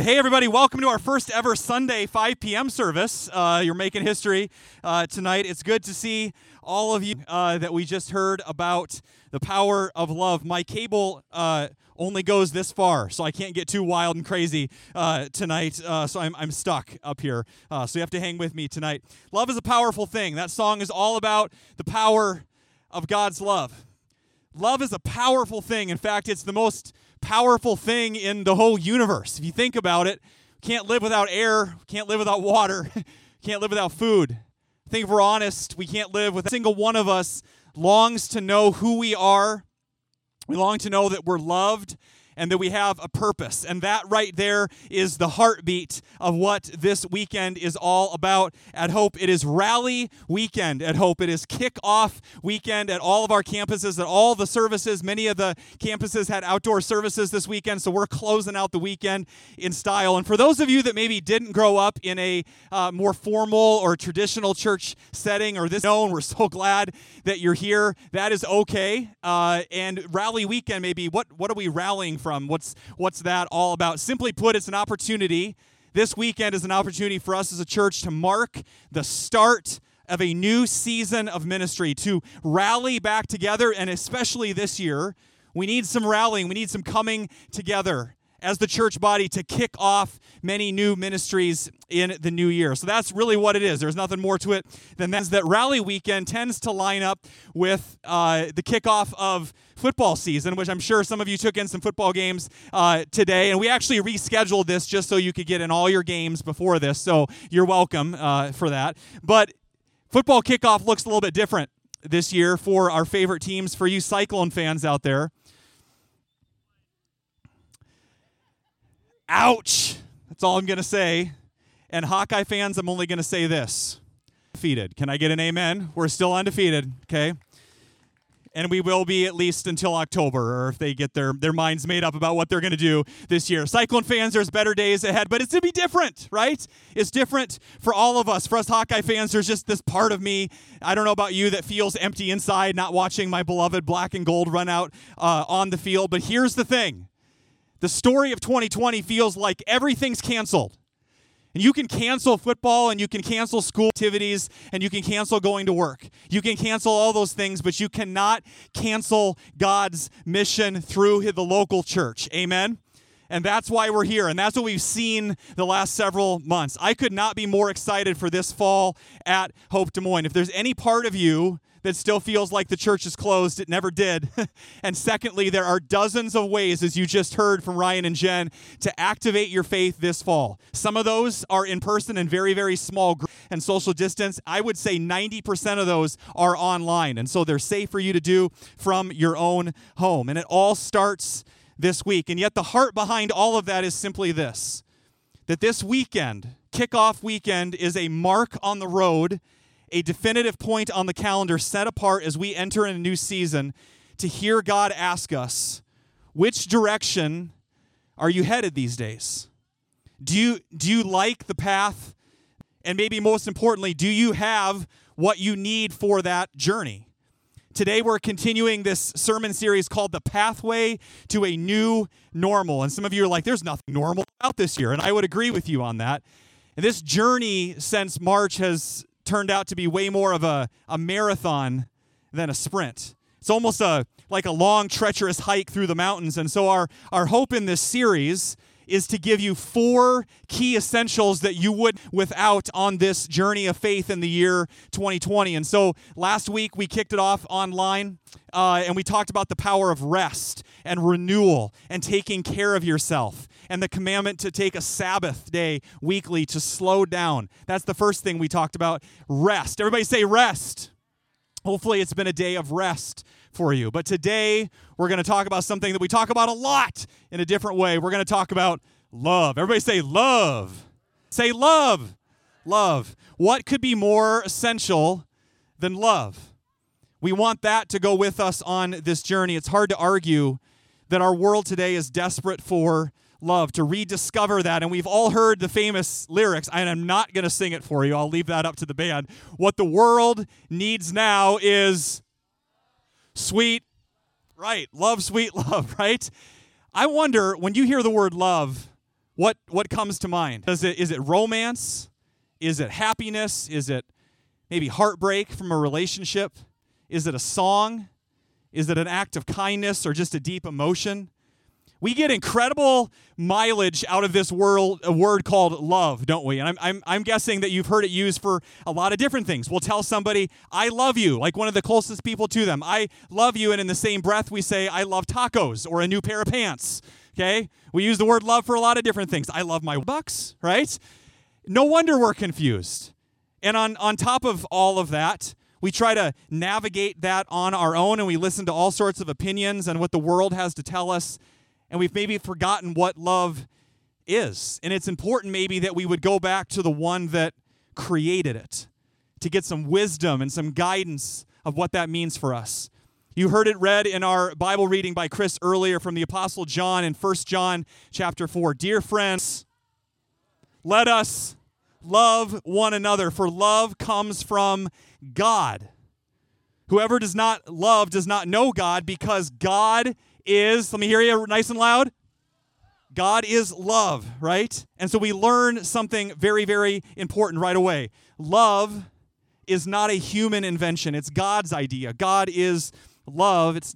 Hey, everybody, welcome to our first ever Sunday 5 p.m. service. Uh, you're making history uh, tonight. It's good to see all of you uh, that we just heard about the power of love. My cable uh, only goes this far, so I can't get too wild and crazy uh, tonight. Uh, so I'm, I'm stuck up here. so you have to hang with me tonight. Love is a powerful thing. That song is all about the power of God's love. Love is a powerful thing. In fact, it's the most powerful thing in the whole universe. If you think about it, can't live without air, can't live without water, can't live without food. I think if we're honest, we can't live with a single one of us longs to know who we are. We long to know that we're loved and that we have a purpose. And that right there is the heartbeat of what this weekend is all about at Hope. It is rally weekend at Hope. It is kickoff weekend at all of our campuses, at all the services. Many of the campuses had outdoor services this weekend, so we're closing out the weekend in style. And for those of you that maybe didn't grow up in a uh, more formal or traditional church setting or this known, we're so glad that you're here. That is okay. Uh, and rally weekend, maybe what what are we rallying from? From? What's what's that all about? Simply put, it's an opportunity. This weekend is an opportunity for us as a church to mark the start of a new season of ministry, to rally back together, and especially this year, we need some rallying, we need some coming together as the church body to kick off many new ministries in the new year. So that's really what it is. There's nothing more to it than that. That rally weekend tends to line up with uh, the kickoff of football season, which I'm sure some of you took in some football games uh, today. And we actually rescheduled this just so you could get in all your games before this. So you're welcome uh, for that. But football kickoff looks a little bit different this year for our favorite teams, for you Cyclone fans out there. Ouch. That's all I'm going to say. And Hawkeye fans, I'm only going to say this defeated. Can I get an amen? We're still undefeated, okay? And we will be at least until October, or if they get their, their minds made up about what they're going to do this year. Cyclone fans, there's better days ahead, but it's going to be different, right? It's different for all of us. For us Hawkeye fans, there's just this part of me, I don't know about you, that feels empty inside, not watching my beloved black and gold run out uh, on the field. But here's the thing the story of 2020 feels like everything's canceled. And you can cancel football and you can cancel school activities and you can cancel going to work. You can cancel all those things, but you cannot cancel God's mission through the local church. Amen? And that's why we're here. And that's what we've seen the last several months. I could not be more excited for this fall at Hope Des Moines. If there's any part of you that still feels like the church is closed. It never did. and secondly, there are dozens of ways, as you just heard from Ryan and Jen, to activate your faith this fall. Some of those are in person and very, very small group and social distance. I would say 90% of those are online. And so they're safe for you to do from your own home. And it all starts this week. And yet, the heart behind all of that is simply this that this weekend, kickoff weekend, is a mark on the road a definitive point on the calendar set apart as we enter in a new season to hear God ask us, which direction are you headed these days? Do you, do you like the path? And maybe most importantly, do you have what you need for that journey? Today, we're continuing this sermon series called The Pathway to a New Normal. And some of you are like, there's nothing normal about this year. And I would agree with you on that. And this journey since March has turned out to be way more of a, a marathon than a sprint. It's almost a like a long, treacherous hike through the mountains. And so our, our hope in this series is to give you four key essentials that you would without on this journey of faith in the year 2020. And so last week we kicked it off online uh, and we talked about the power of rest and renewal and taking care of yourself and the commandment to take a Sabbath day weekly to slow down. That's the first thing we talked about. Rest. Everybody say rest. Hopefully, it's been a day of rest for you. But today, we're going to talk about something that we talk about a lot in a different way. We're going to talk about love. Everybody say love. Say love. Love. What could be more essential than love? We want that to go with us on this journey. It's hard to argue that our world today is desperate for love, to rediscover that. And we've all heard the famous lyrics, and I'm not going to sing it for you. I'll leave that up to the band. What the world needs now is sweet, right? Love, sweet love, right? I wonder when you hear the word love, what what comes to mind? Is it is it romance? Is it happiness? Is it maybe heartbreak from a relationship? Is it a song? Is it an act of kindness or just a deep emotion? We get incredible mileage out of this world, a word called love, don't we? And I'm, I'm, I'm guessing that you've heard it used for a lot of different things. We'll tell somebody, I love you, like one of the closest people to them. I love you. And in the same breath, we say, I love tacos or a new pair of pants. Okay? We use the word love for a lot of different things. I love my bucks, right? No wonder we're confused. And on, on top of all of that, we try to navigate that on our own and we listen to all sorts of opinions and what the world has to tell us. And we've maybe forgotten what love is. And it's important maybe that we would go back to the one that created it to get some wisdom and some guidance of what that means for us. You heard it read in our Bible reading by Chris earlier from the apostle John in 1 John chapter 4. Dear friends, let us love one another for love comes from God. Whoever does not love does not know God because God is, let me hear you nice and loud. God is love, right? And so we learn something very, very important right away. Love is not a human invention, it's God's idea. God is love. It's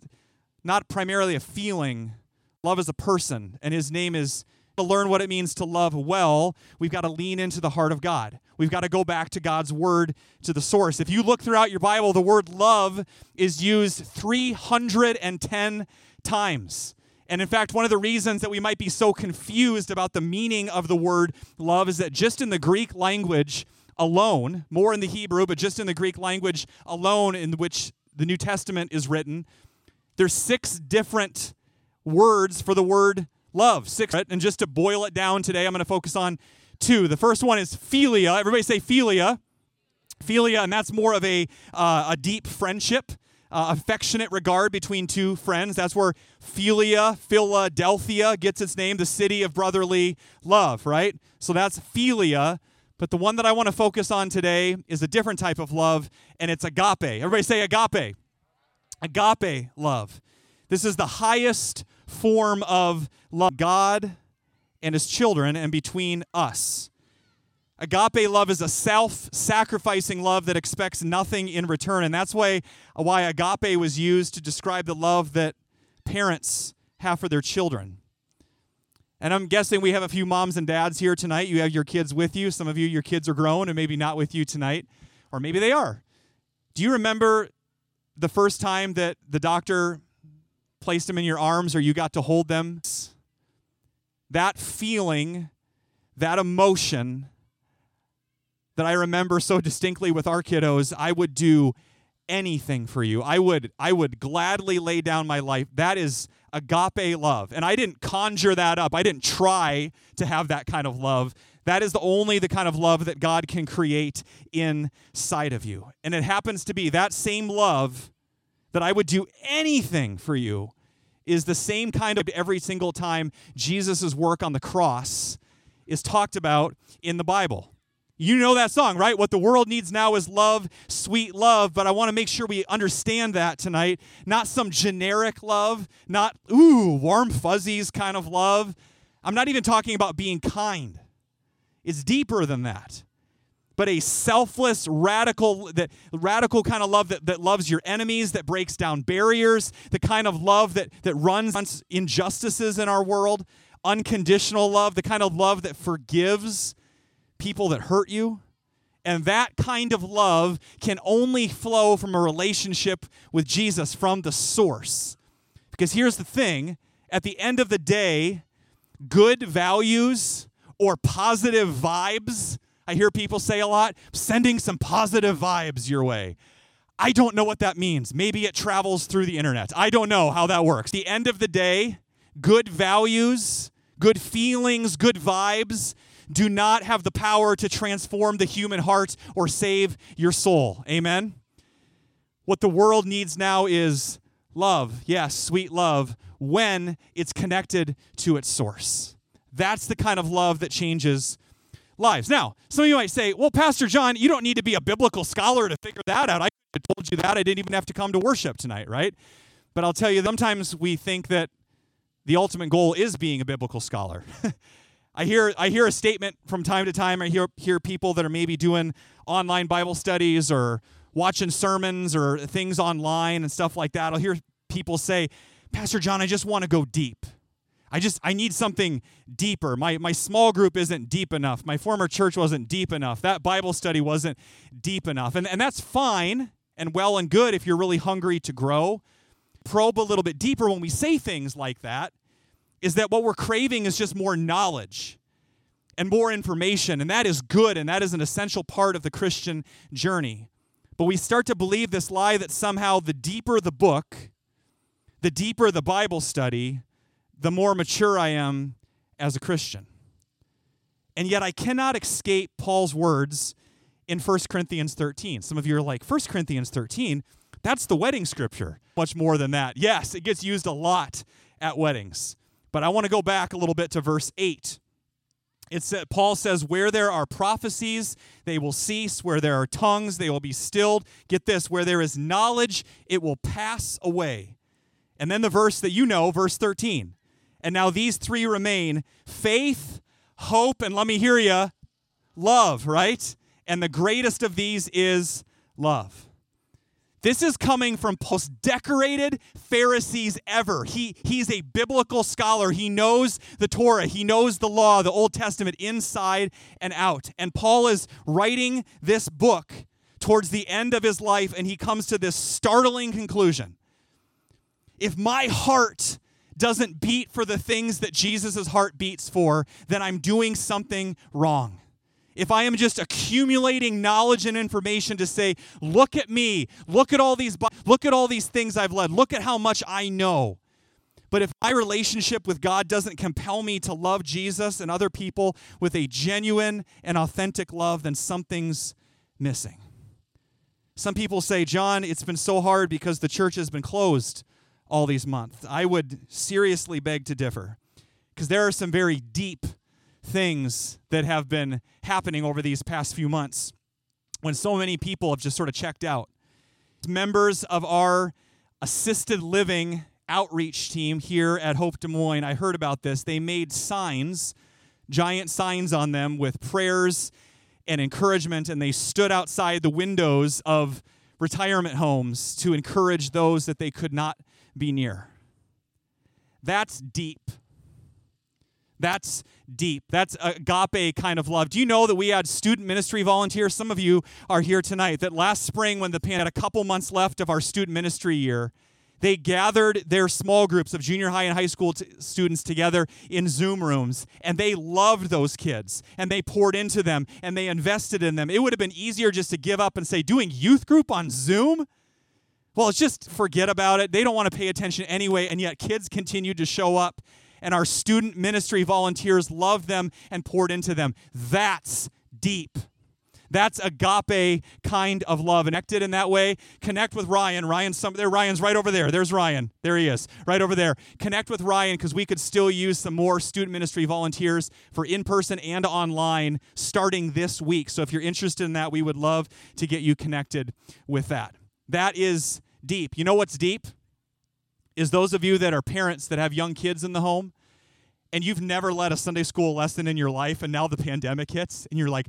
not primarily a feeling, love is a person, and his name is to learn what it means to love well, we've got to lean into the heart of God. We've got to go back to God's word, to the source. If you look throughout your Bible, the word love is used 310 times. And in fact, one of the reasons that we might be so confused about the meaning of the word love is that just in the Greek language alone, more in the Hebrew, but just in the Greek language alone, in which the New Testament is written, there's six different words for the word love. Six. And just to boil it down today, I'm going to focus on two. The first one is philia. Everybody say philia. Philia, and that's more of a, uh, a deep friendship. Uh, affectionate regard between two friends. That's where Philia, Philadelphia gets its name, the city of brotherly love, right? So that's Philia. But the one that I want to focus on today is a different type of love, and it's agape. Everybody say agape. Agape love. This is the highest form of love God and his children and between us. Agape love is a self-sacrificing love that expects nothing in return, and that's why why agape was used to describe the love that parents have for their children. And I'm guessing we have a few moms and dads here tonight. You have your kids with you. Some of you, your kids are grown and maybe not with you tonight, or maybe they are. Do you remember the first time that the doctor placed them in your arms or you got to hold them. That feeling, that emotion that I remember so distinctly with our kiddos, I would do anything for you. I would I would gladly lay down my life. That is agape love. And I didn't conjure that up. I didn't try to have that kind of love. That is the only the kind of love that God can create inside of you. And it happens to be that same love that I would do anything for you is the same kind of every single time Jesus' work on the cross is talked about in the Bible. You know that song, right? What the world needs now is love, sweet love. But I want to make sure we understand that tonight. Not some generic love, not, ooh, warm fuzzies kind of love. I'm not even talking about being kind, it's deeper than that but a selfless, radical, that radical kind of love that, that loves your enemies, that breaks down barriers, the kind of love that, that runs injustices in our world, unconditional love, the kind of love that forgives people that hurt you. And that kind of love can only flow from a relationship with Jesus from the source. Because here's the thing at the end of the day, good values or positive vibes I hear people say a lot, sending some positive vibes your way. I don't know what that means. Maybe it travels through the internet. I don't know how that works. The end of the day, good values, good feelings, good vibes do not have the power to transform the human heart or save your soul. Amen? What the world needs now is love. Yes, sweet love when it's connected to its source. That's the kind of love that changes lives. Now, some of you might say, well, Pastor John, you don't need to be a biblical scholar to figure that out. I told you that. I didn't even have to come to worship tonight, right? But I'll tell you, sometimes we think that the ultimate goal is being a biblical scholar. I hear I hear a statement from time to time. I hear hear people that are maybe doing online Bible studies or watching sermons or things online and stuff like that. I'll hear people say, "Pastor John, I just want to go deep. I just I need something deeper. My my small group isn't deep enough. My former church wasn't deep enough. That Bible study wasn't deep enough." And and that's fine and well and good if you're really hungry to grow. Probe a little bit deeper when we say things like that is that what we're craving is just more knowledge and more information, and that is good, and that is an essential part of the Christian journey. But we start to believe this lie that somehow the deeper the book, the deeper the Bible study, the more mature I am as a Christian. And yet I cannot escape Paul's words in 1 Corinthians 13. Some of you are like, 1 Corinthians 13? That's the wedding scripture. Much more than that. Yes, it gets used a lot at weddings. But I want to go back a little bit to verse 8. It said, Paul says, Where there are prophecies, they will cease. Where there are tongues, they will be stilled. Get this, where there is knowledge, it will pass away. And then the verse that you know, verse 13. And now these three remain faith, hope, and let me hear you, love, right? And the greatest of these is love. This is coming from most decorated Pharisees ever. He, he's a biblical scholar. He knows the Torah, he knows the law, the Old Testament inside and out. And Paul is writing this book towards the end of his life, and he comes to this startling conclusion. If my heart doesn't beat for the things that Jesus' heart beats for, then I'm doing something wrong if I am just accumulating knowledge and information to say, look at me, look at all these look at all these things I've led, look at how much I know. But if my relationship with God doesn't compel me to love Jesus and other people with a genuine and authentic love, then something's missing. Some people say, John, it's been so hard because the church has been closed all these months. I would seriously beg to differ because there are some very deep things that have been happening over these past few months when so many people have just sort of checked out. Members of our assisted living outreach team here at Hope Des Moines, I heard about this. They made signs, giant signs on them with prayers and encouragement, and they stood outside the windows of retirement homes to encourage those that they could not be near. That's deep. That's deep. That's agape kind of love. Do you know that we had student ministry volunteers? Some of you are here tonight. That last spring, when the pan had a couple months left of our student ministry year, they gathered their small groups of junior high and high school t- students together in Zoom rooms, and they loved those kids, and they poured into them, and they invested in them. It would have been easier just to give up and say, doing youth group on Zoom? Well, it's just forget about it. They don't want to pay attention anyway, and yet kids continued to show up and our student ministry volunteers loved them and poured into them. That's deep. That's agape kind of love. Connected in that way. Connect with Ryan. Ryan, some there. Ryan's right over there. There's Ryan. There he is, right over there. Connect with Ryan because we could still use some more student ministry volunteers for in person and online starting this week. So if you're interested in that, we would love to get you connected with that. That is deep. You know what's deep? is those of you that are parents that have young kids in the home and you've never led a Sunday school lesson in your life and now the pandemic hits and you're like,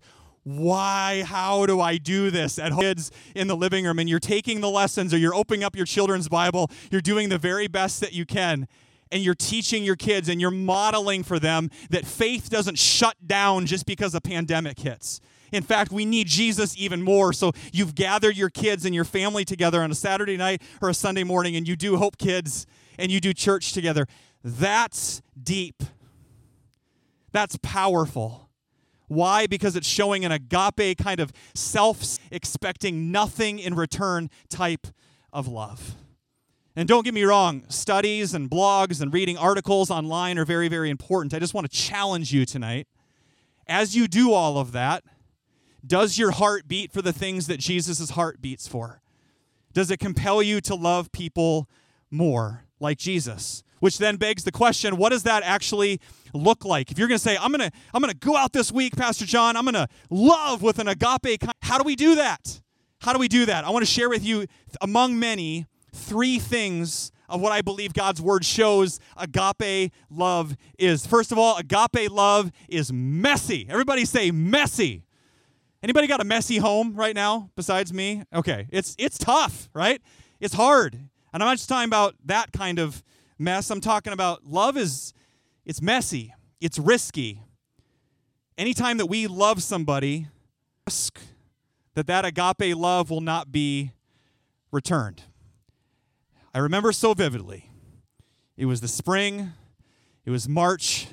why how do i do this at home kids in the living room and you're taking the lessons or you're opening up your children's bible you're doing the very best that you can and you're teaching your kids and you're modeling for them that faith doesn't shut down just because a pandemic hits in fact, we need Jesus even more. So you've gathered your kids and your family together on a Saturday night or a Sunday morning, and you do Hope Kids and you do church together. That's deep. That's powerful. Why? Because it's showing an agape kind of self expecting nothing in return type of love. And don't get me wrong, studies and blogs and reading articles online are very, very important. I just want to challenge you tonight. As you do all of that, does your heart beat for the things that Jesus' heart beats for? Does it compel you to love people more like Jesus? Which then begs the question, what does that actually look like? If you're going to say, I'm going to I'm going to go out this week, Pastor John, I'm going to love with an agape, how do we do that? How do we do that? I want to share with you among many three things of what I believe God's word shows agape love is. First of all, agape love is messy. Everybody say messy. Anybody got a messy home right now besides me? Okay, it's it's tough, right? It's hard. And I'm not just talking about that kind of mess. I'm talking about love is it's messy. It's risky. Anytime that we love somebody, risk that that agape love will not be returned. I remember so vividly. It was the spring, it was March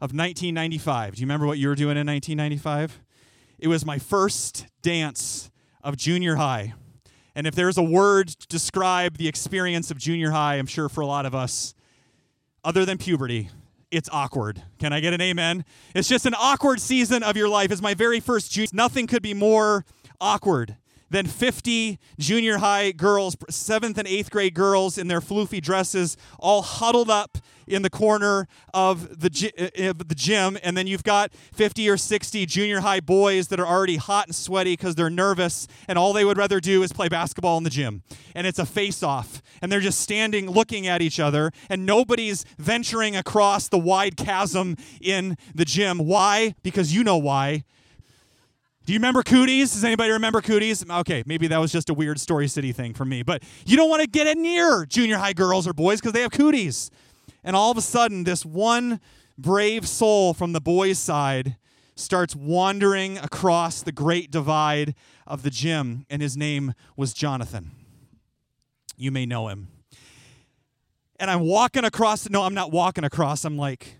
of 1995. Do you remember what you were doing in 1995? It was my first dance of junior high. And if there's a word to describe the experience of junior high, I'm sure for a lot of us, other than puberty, it's awkward. Can I get an amen? It's just an awkward season of your life. It's my very first junior. Nothing could be more awkward than 50 junior high girls, seventh and eighth grade girls in their floofy dresses, all huddled up in the corner of the, uh, of the gym. And then you've got 50 or 60 junior high boys that are already hot and sweaty because they're nervous, and all they would rather do is play basketball in the gym. And it's a face off. And they're just standing looking at each other, and nobody's venturing across the wide chasm in the gym. Why? Because you know why do you remember cooties? Does anybody remember cooties? Okay, maybe that was just a weird Story City thing for me, but you don't want to get near junior high girls or boys because they have cooties. And all of a sudden, this one brave soul from the boys' side starts wandering across the great divide of the gym, and his name was Jonathan. You may know him. And I'm walking across, no, I'm not walking across, I'm like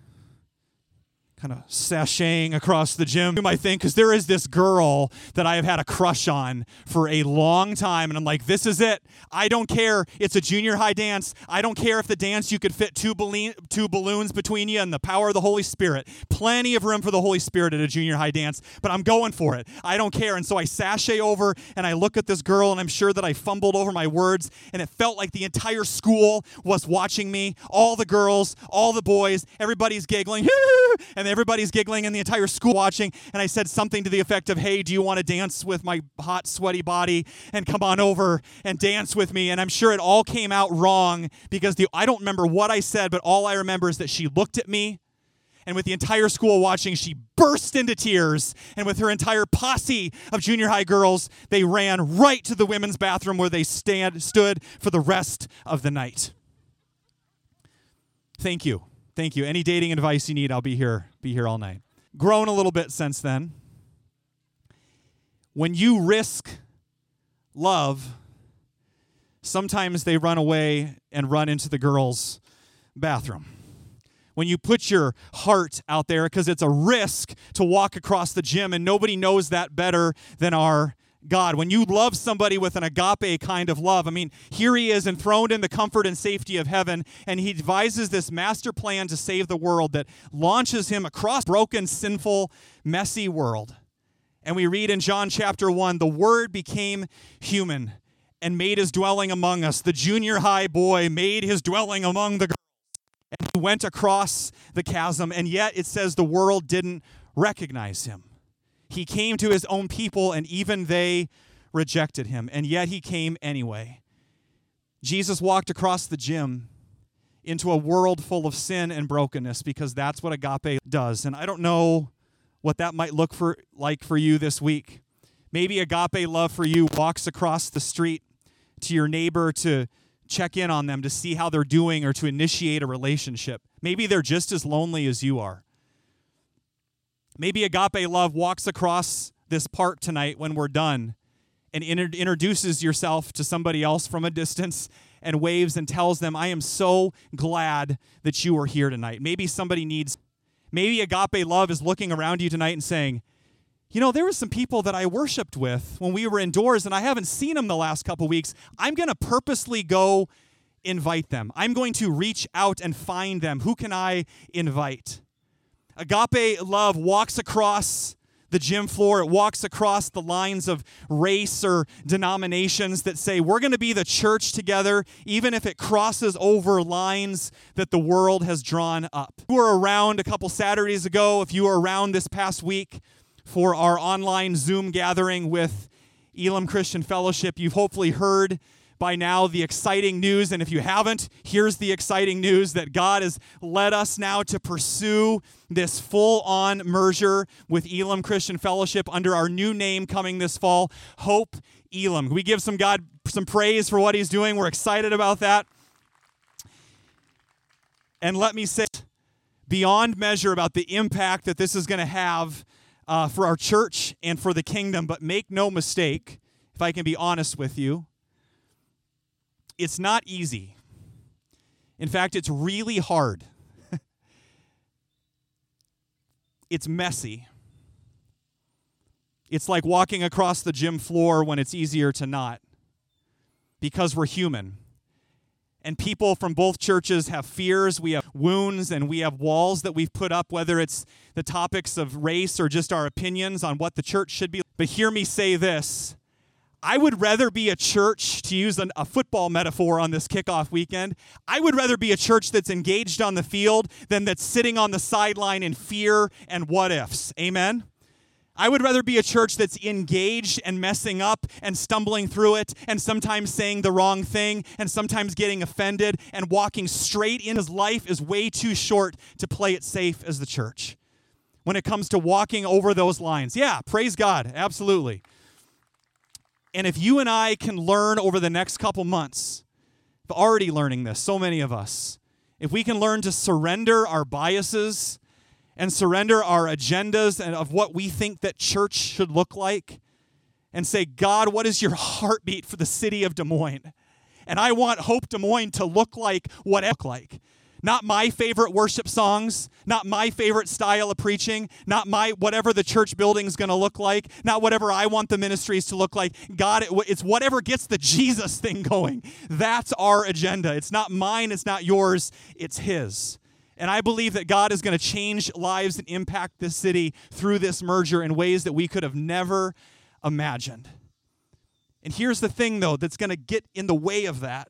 kind of sashaying across the gym, I think, because there is this girl that I have had a crush on for a long time. And I'm like, this is it. I don't care. It's a junior high dance. I don't care if the dance you could fit two, balloon, two balloons between you and the power of the Holy Spirit. Plenty of room for the Holy Spirit at a junior high dance, but I'm going for it. I don't care. And so I sashay over and I look at this girl, and I'm sure that I fumbled over my words, and it felt like the entire school was watching me. All the girls, all the boys, everybody's giggling. and everybody's giggling and the entire school watching. And I said something to the effect of, Hey, do you want to dance with my hot, sweaty body? And come on over and dance with me. And I'm sure it all came out wrong because the, I don't remember what I said, but all I remember is that she looked at me. And with the entire school watching, she burst into tears. And with her entire posse of junior high girls, they ran right to the women's bathroom where they stand, stood for the rest of the night. Thank you. Thank you. Any dating advice you need, I'll be here. Be here all night. Grown a little bit since then. When you risk love, sometimes they run away and run into the girls' bathroom. When you put your heart out there, because it's a risk to walk across the gym, and nobody knows that better than our God. When you love somebody with an agape kind of love, I mean, here he is enthroned in the comfort and safety of heaven, and he devises this master plan to save the world that launches him across broken, sinful, messy world. And we read in John chapter 1 the word became human and made his dwelling among us. The junior high boy made his dwelling among the girls. And he went across the chasm, and yet it says the world didn't recognize him. He came to his own people, and even they rejected him, and yet he came anyway. Jesus walked across the gym into a world full of sin and brokenness because that's what agape does. And I don't know what that might look for like for you this week. Maybe agape love for you walks across the street to your neighbor to check in on them to see how they're doing or to initiate a relationship. Maybe they're just as lonely as you are. Maybe agape love walks across this park tonight when we're done and inter- introduces yourself to somebody else from a distance and waves and tells them, I am so glad that you are here tonight. Maybe somebody needs, maybe agape love is looking around you tonight and saying, you know, there were some people that I worshiped with when we were indoors and I haven't seen them the last couple weeks. I'm going to purposely go invite them. I'm going to reach out and find them. Who can I invite? Agape love walks across the gym floor, it walks across the lines of race or denominations that say we're going to be the church together, even if it crosses over lines that the world has drawn up. If You were around a couple Saturdays ago, if you were around this past week for our online Zoom gathering with Elam Christian Fellowship, you've hopefully heard by now the exciting news. And if you haven't, here's the exciting news that God has led us now to pursue this full on merger with Elam Christian Fellowship under our new name coming this fall, Hope Elam. We give some God some praise for what he's doing. We're excited about that. And let me say beyond measure about the impact that this is going to have uh, for our church and for the kingdom. But make no mistake, if I can be honest with you, it's not easy. In fact, it's really hard. it's messy. It's like walking across the gym floor when it's easier to not because we're human. And people from both churches have fears, we have wounds, and we have walls that we've put up, whether it's the topics of race or just our opinions on what the church should be. But hear me say this I would rather be a church, to use an, a football metaphor on this kickoff weekend, I would rather be a church that's engaged on the field than that's sitting on the sideline in fear and what ifs. Amen? I would rather be a church that's engaged and messing up and stumbling through it and sometimes saying the wrong thing and sometimes getting offended and walking straight in. His life is way too short to play it safe as the church. When it comes to walking over those lines, yeah, praise God, absolutely. And if you and I can learn over the next couple months, already learning this, so many of us, if we can learn to surrender our biases and surrender our agendas and of what we think that church should look like and say, God, what is your heartbeat for the city of Des Moines? And I want Hope Des Moines to look like what it look like. Not my favorite worship songs, not my favorite style of preaching, not my whatever the church building is going to look like, not whatever I want the ministries to look like. God, it's whatever gets the Jesus thing going. That's our agenda. It's not mine, it's not yours, it's His. And I believe that God is going to change lives and impact this city through this merger in ways that we could have never imagined. And here's the thing, though, that's going to get in the way of that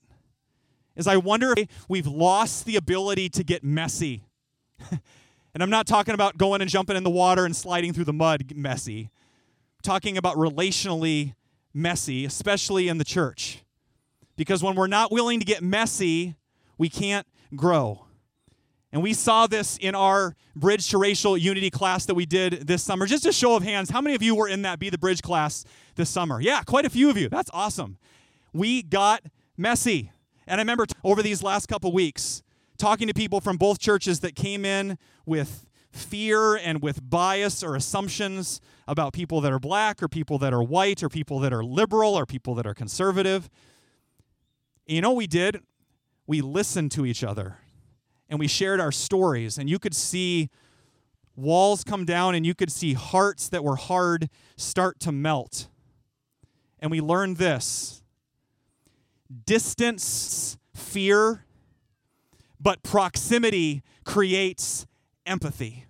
is I wonder if we've lost the ability to get messy. and I'm not talking about going and jumping in the water and sliding through the mud messy. I'm talking about relationally messy, especially in the church. Because when we're not willing to get messy, we can't grow. And we saw this in our Bridge to Racial Unity class that we did this summer. Just a show of hands, how many of you were in that Be the Bridge class this summer? Yeah, quite a few of you. That's awesome. We got messy. And I remember t- over these last couple weeks talking to people from both churches that came in with fear and with bias or assumptions about people that are black or people that are white or people that are liberal or people that are conservative. You know what we did? We listened to each other and we shared our stories, and you could see walls come down and you could see hearts that were hard start to melt. And we learned this distance fear, but proximity creates empathy.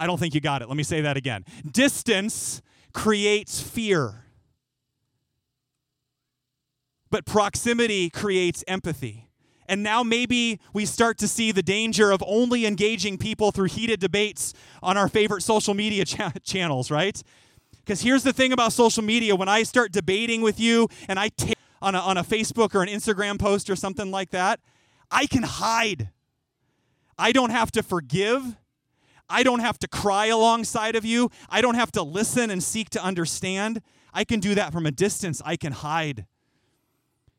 I don't think you got it. Let me say that again. Distance creates fear, but proximity creates empathy. And now maybe we start to see the danger of only engaging people through heated debates on our favorite social media cha- channels, right? Because here's the thing about social media when I start debating with you and I take on a, on a Facebook or an Instagram post or something like that, I can hide. I don't have to forgive. I don't have to cry alongside of you. I don't have to listen and seek to understand. I can do that from a distance. I can hide.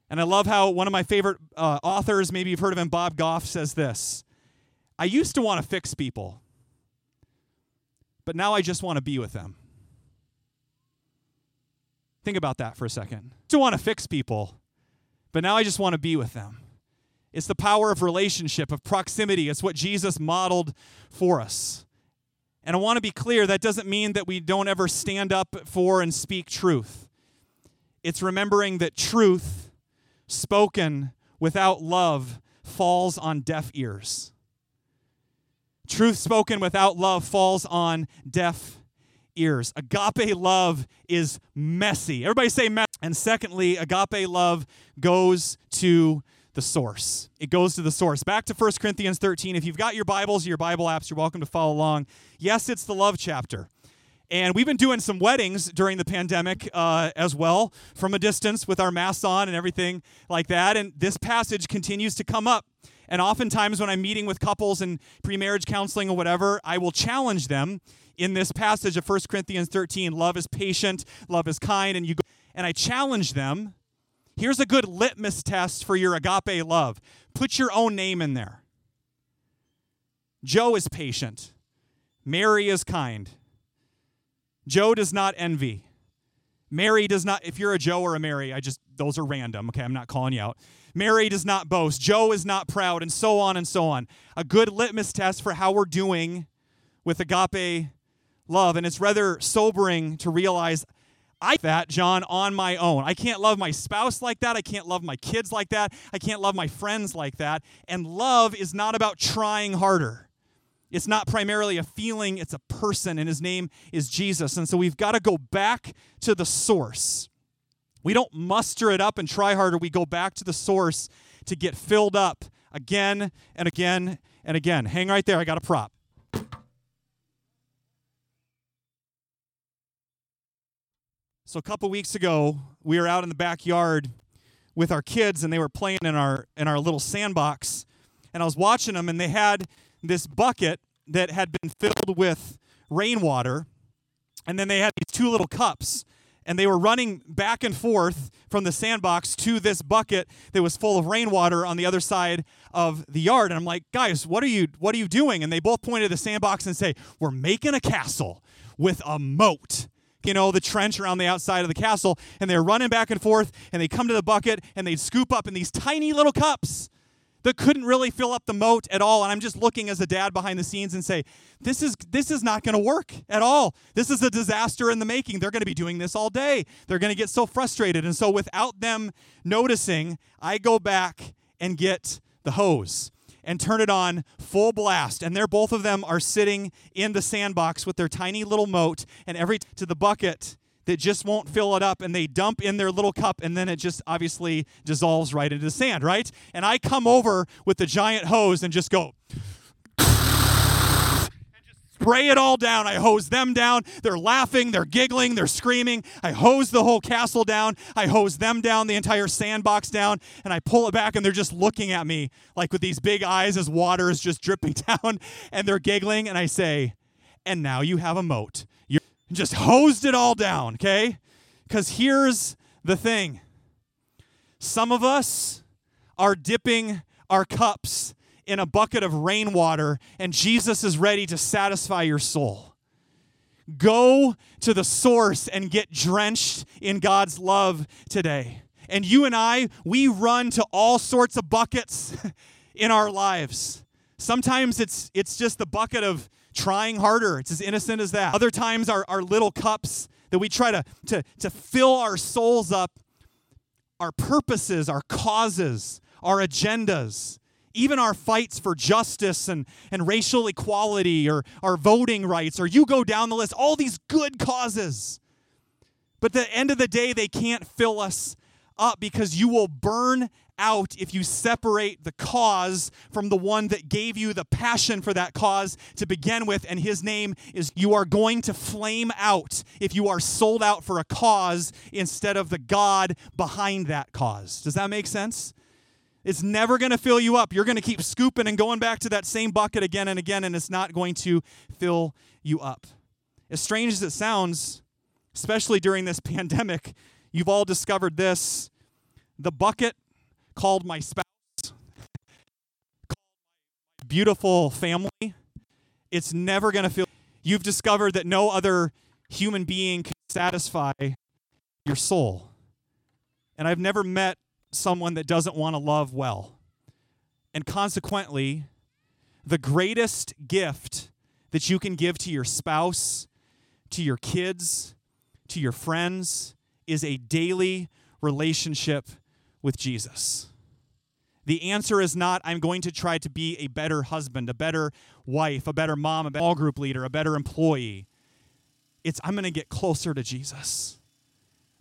And I love how one of my favorite uh, authors, maybe you've heard of him, Bob Goff, says this I used to want to fix people, but now I just want to be with them. Think about that for a second. I want to fix people, but now I just want to be with them. It's the power of relationship, of proximity. It's what Jesus modeled for us. And I want to be clear that doesn't mean that we don't ever stand up for and speak truth. It's remembering that truth spoken without love falls on deaf ears. Truth spoken without love falls on deaf ears. Agape love is messy. Everybody say messy. And secondly, agape love goes to the source. It goes to the source. Back to 1 Corinthians 13. If you've got your Bibles, your Bible apps, you're welcome to follow along. Yes, it's the love chapter. And we've been doing some weddings during the pandemic uh, as well, from a distance with our masks on and everything like that. And this passage continues to come up. And oftentimes, when I'm meeting with couples and pre marriage counseling or whatever, I will challenge them in this passage of 1 Corinthians 13 love is patient, love is kind. And, you go, and I challenge them here's a good litmus test for your agape love put your own name in there. Joe is patient, Mary is kind. Joe does not envy. Mary does not, if you're a Joe or a Mary, I just, those are random, okay? I'm not calling you out. Mary does not boast. Joe is not proud, and so on and so on. A good litmus test for how we're doing with agape love. And it's rather sobering to realize I that John on my own. I can't love my spouse like that. I can't love my kids like that. I can't love my friends like that. And love is not about trying harder. It's not primarily a feeling, it's a person, and his name is Jesus. And so we've got to go back to the source. We don't muster it up and try harder. We go back to the source to get filled up again and again and again. Hang right there. I got a prop. So a couple weeks ago, we were out in the backyard with our kids and they were playing in our in our little sandbox. And I was watching them and they had this bucket that had been filled with rainwater, and then they had these two little cups. And they were running back and forth from the sandbox to this bucket that was full of rainwater on the other side of the yard. And I'm like, guys, what are you what are you doing? And they both point to the sandbox and say, We're making a castle with a moat you know, the trench around the outside of the castle, and they're running back and forth, and they come to the bucket, and they scoop up in these tiny little cups that couldn't really fill up the moat at all and i'm just looking as a dad behind the scenes and say this is this is not going to work at all. This is a disaster in the making. They're going to be doing this all day. They're going to get so frustrated. And so without them noticing i go back and get the hose and turn it on full blast. And they're both of them are sitting in the sandbox with their tiny little moat and every to the bucket that just won't fill it up and they dump in their little cup and then it just obviously dissolves right into the sand, right? And I come over with the giant hose and just go spray it all down. I hose them down. They're laughing, they're giggling, they're screaming. I hose the whole castle down. I hose them down, the entire sandbox down, and I pull it back and they're just looking at me like with these big eyes as water is just dripping down and they're giggling and I say, "And now you have a moat just hosed it all down, okay? Because here's the thing some of us are dipping our cups in a bucket of rainwater, and Jesus is ready to satisfy your soul. Go to the source and get drenched in God's love today. And you and I, we run to all sorts of buckets in our lives. Sometimes it's it's just the bucket of trying harder. It's as innocent as that. Other times, our, our little cups that we try to, to, to fill our souls up, our purposes, our causes, our agendas, even our fights for justice and, and racial equality or our voting rights, or you go down the list, all these good causes. But the end of the day, they can't fill us up because you will burn out if you separate the cause from the one that gave you the passion for that cause to begin with. And his name is you are going to flame out if you are sold out for a cause instead of the God behind that cause. Does that make sense? It's never going to fill you up. You're going to keep scooping and going back to that same bucket again and again, and it's not going to fill you up. As strange as it sounds, especially during this pandemic, you've all discovered this the bucket called my spouse, beautiful family, it's never going to feel. You've discovered that no other human being can satisfy your soul. And I've never met someone that doesn't want to love well. And consequently, the greatest gift that you can give to your spouse, to your kids, to your friends is a daily relationship with Jesus. The answer is not, I'm going to try to be a better husband, a better wife, a better mom, a better small group leader, a better employee. It's, I'm going to get closer to Jesus.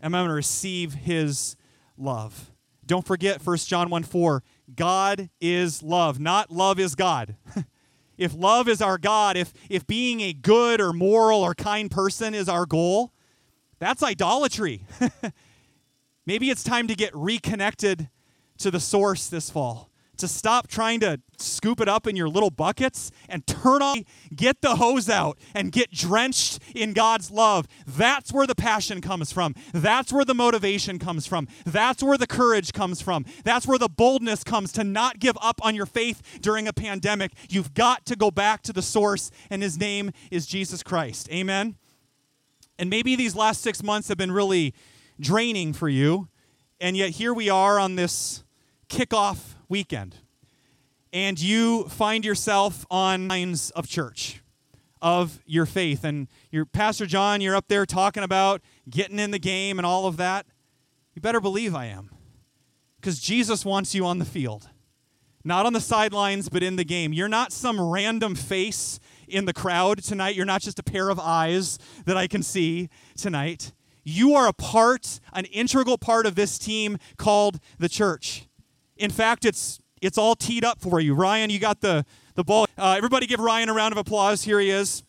I'm going to receive his love. Don't forget 1 John 1 4. God is love, not love is God. if love is our God, if, if being a good or moral or kind person is our goal, that's idolatry. Maybe it's time to get reconnected to the source this fall to stop trying to scoop it up in your little buckets and turn on, get the hose out and get drenched in God's love. That's where the passion comes from. That's where the motivation comes from. That's where the courage comes from. That's where the boldness comes to not give up on your faith during a pandemic. You've got to go back to the source, and his name is Jesus Christ. Amen. And maybe these last six months have been really draining for you, and yet here we are on this kickoff weekend and you find yourself on lines of church of your faith. And your pastor john you're up there talking about getting in the game and all of that. You better believe i am because jesus wants you on the field not on the sidelines but in the game you're not some random face in the crowd tonight you're not just a pair of eyes that i can see tonight you are a part an integral part of this team called the church in fact, it's it's all teed up for you. Ryan, you got the the ball. Uh, everybody, give Ryan a round of applause. Here he is.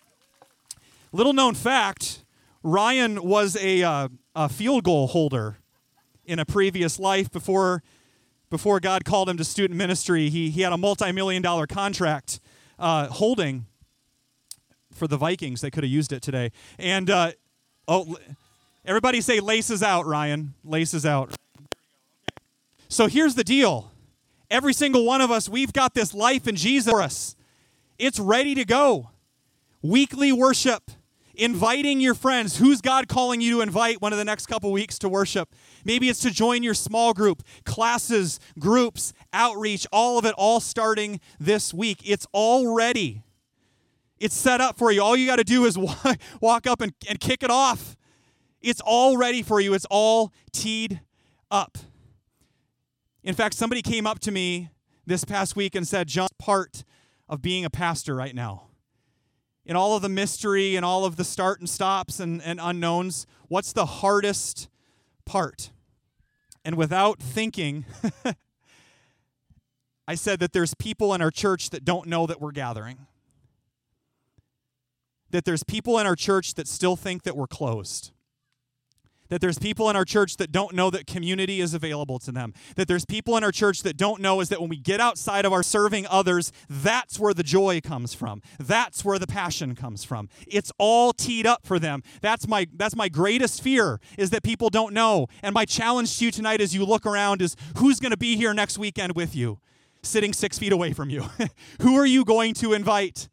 Little known fact: Ryan was a, uh, a field goal holder in a previous life before before God called him to student ministry. He he had a multi million dollar contract uh, holding for the Vikings. They could have used it today. And uh, oh, everybody say laces out, Ryan. Laces out. So here's the deal every single one of us, we've got this life in Jesus for us. It's ready to go. Weekly worship, inviting your friends. Who's God calling you to invite one of the next couple weeks to worship? Maybe it's to join your small group, classes, groups, outreach, all of it all starting this week. It's all ready. It's set up for you. All you got to do is walk up and, and kick it off. It's all ready for you. It's all teed up. In fact, somebody came up to me this past week and said, John, part of being a pastor right now. In all of the mystery and all of the start and stops and, and unknowns, what's the hardest part? And without thinking, I said that there's people in our church that don't know that we're gathering. That there's people in our church that still think that we're closed that there's people in our church that don't know that community is available to them. That there's people in our church that don't know is that when we get outside of our serving others, that's where the joy comes from. That's where the passion comes from. It's all teed up for them. That's my that's my greatest fear is that people don't know. And my challenge to you tonight as you look around is who's going to be here next weekend with you, sitting 6 feet away from you? Who are you going to invite?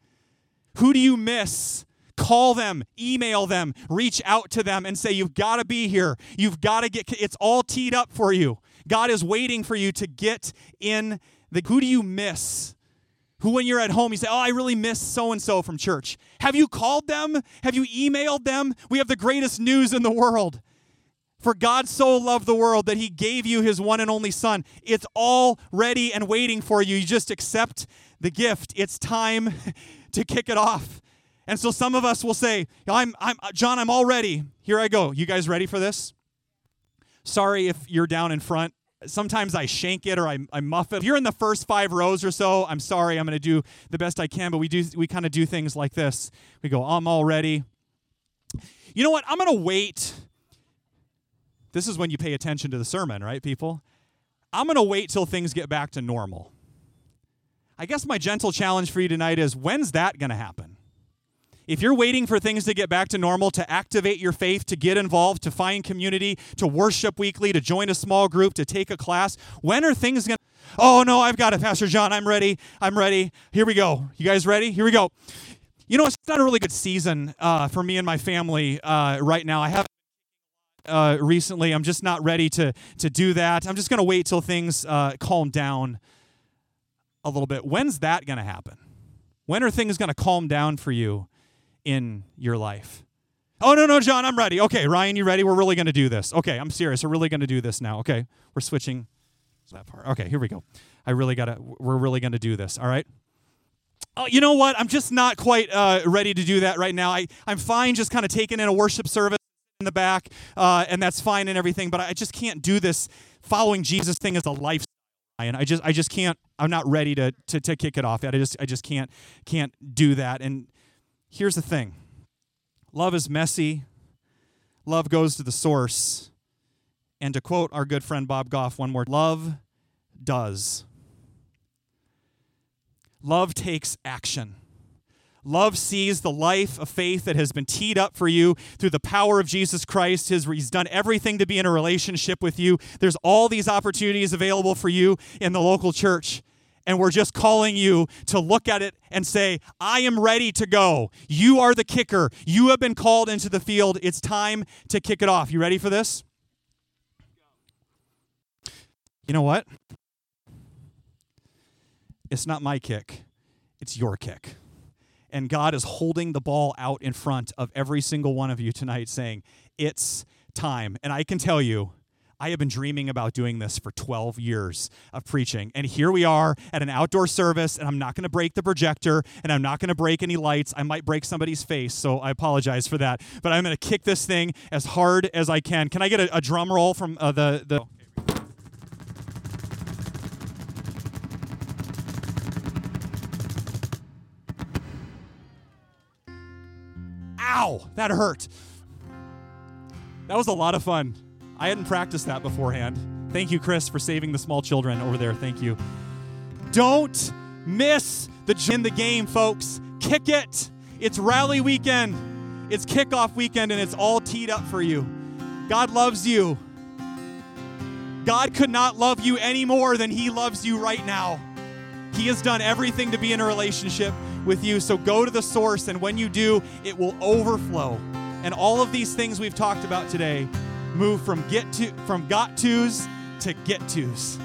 Who do you miss? Call them, email them, reach out to them and say, You've got to be here. You've got to get, it's all teed up for you. God is waiting for you to get in the, who do you miss? Who, when you're at home, you say, Oh, I really miss so and so from church. Have you called them? Have you emailed them? We have the greatest news in the world. For God so loved the world that he gave you his one and only Son. It's all ready and waiting for you. You just accept the gift. It's time to kick it off. And so some of us will say, I'm, I'm, John, I'm all ready. Here I go. You guys ready for this? Sorry if you're down in front. Sometimes I shank it or I, I muff it. If you're in the first five rows or so, I'm sorry. I'm going to do the best I can, but we do we kind of do things like this. We go, I'm all ready. You know what? I'm going to wait. This is when you pay attention to the sermon, right, people? I'm going to wait till things get back to normal. I guess my gentle challenge for you tonight is when's that going to happen? If you're waiting for things to get back to normal, to activate your faith, to get involved, to find community, to worship weekly, to join a small group, to take a class, when are things going to Oh no, I've got it, Pastor John. I'm ready. I'm ready. Here we go. You guys ready? Here we go. You know, it's not a really good season uh, for me and my family uh, right now. I haven't uh, recently. I'm just not ready to to do that. I'm just going to wait till things uh, calm down a little bit. When's that going to happen? When are things going to calm down for you in your life. Oh, no, no, John, I'm ready. Okay, Ryan, you ready? We're really going to do this. Okay, I'm serious. We're really going to do this now. Okay, we're switching that part. Okay, here we go. I really got to, we're really going to do this. All right. Oh, you know what? I'm just not quite uh, ready to do that right now. I, I'm fine just kind of taking in a worship service in the back, uh, and that's fine and everything, but I just can't do this following Jesus thing as a lifestyle. And I just, I just can't, I'm not ready to, to, to kick it off yet. I just, I just can't, can't do that. And here's the thing love is messy, love goes to the source. And to quote our good friend Bob Goff one more love does. Love takes action. Love sees the life of faith that has been teed up for you through the power of Jesus Christ. He's done everything to be in a relationship with you. There's all these opportunities available for you in the local church. And we're just calling you to look at it and say, I am ready to go. You are the kicker. You have been called into the field. It's time to kick it off. You ready for this? You know what? It's not my kick, it's your kick and God is holding the ball out in front of every single one of you tonight, saying, It's time. And I can tell you, I have been dreaming about doing this for 12 years of preaching. And here we are at an outdoor service, and I'm not going to break the projector, and I'm not going to break any lights. I might break somebody's face, so I apologize for that. But I'm going to kick this thing as hard as I can. Can I get a, a drum roll from uh, the. the Ow, that hurt. That was a lot of fun. I hadn't practiced that beforehand. Thank you, Chris, for saving the small children over there. Thank you. Don't miss the in the game, folks. Kick it. It's rally weekend. It's kickoff weekend, and it's all teed up for you. God loves you. God could not love you any more than He loves you right now. He has done everything to be in a relationship with you. So go to the source, and when you do, it will overflow. And all of these things we've talked about today move from get to from got tos to get tos.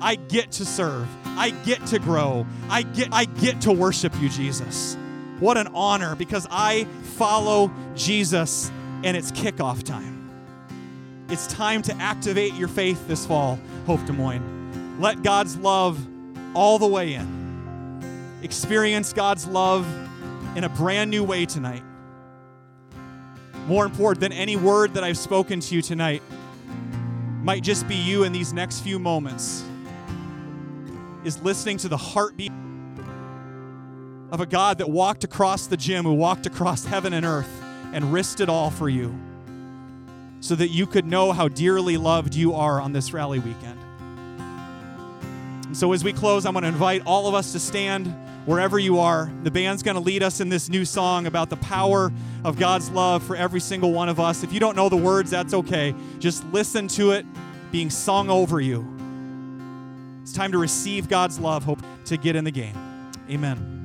I get to serve. I get to grow. I get I get to worship you, Jesus. What an honor because I follow Jesus and it's kickoff time. It's time to activate your faith this fall, Hope Des Moines. Let God's love all the way in experience God's love in a brand new way tonight. More important than any word that I've spoken to you tonight might just be you in these next few moments is listening to the heartbeat of a God that walked across the gym, who walked across heaven and earth and risked it all for you so that you could know how dearly loved you are on this rally weekend. And so, as we close, I'm going to invite all of us to stand wherever you are. The band's going to lead us in this new song about the power of God's love for every single one of us. If you don't know the words, that's okay. Just listen to it being sung over you. It's time to receive God's love, hope to get in the game. Amen.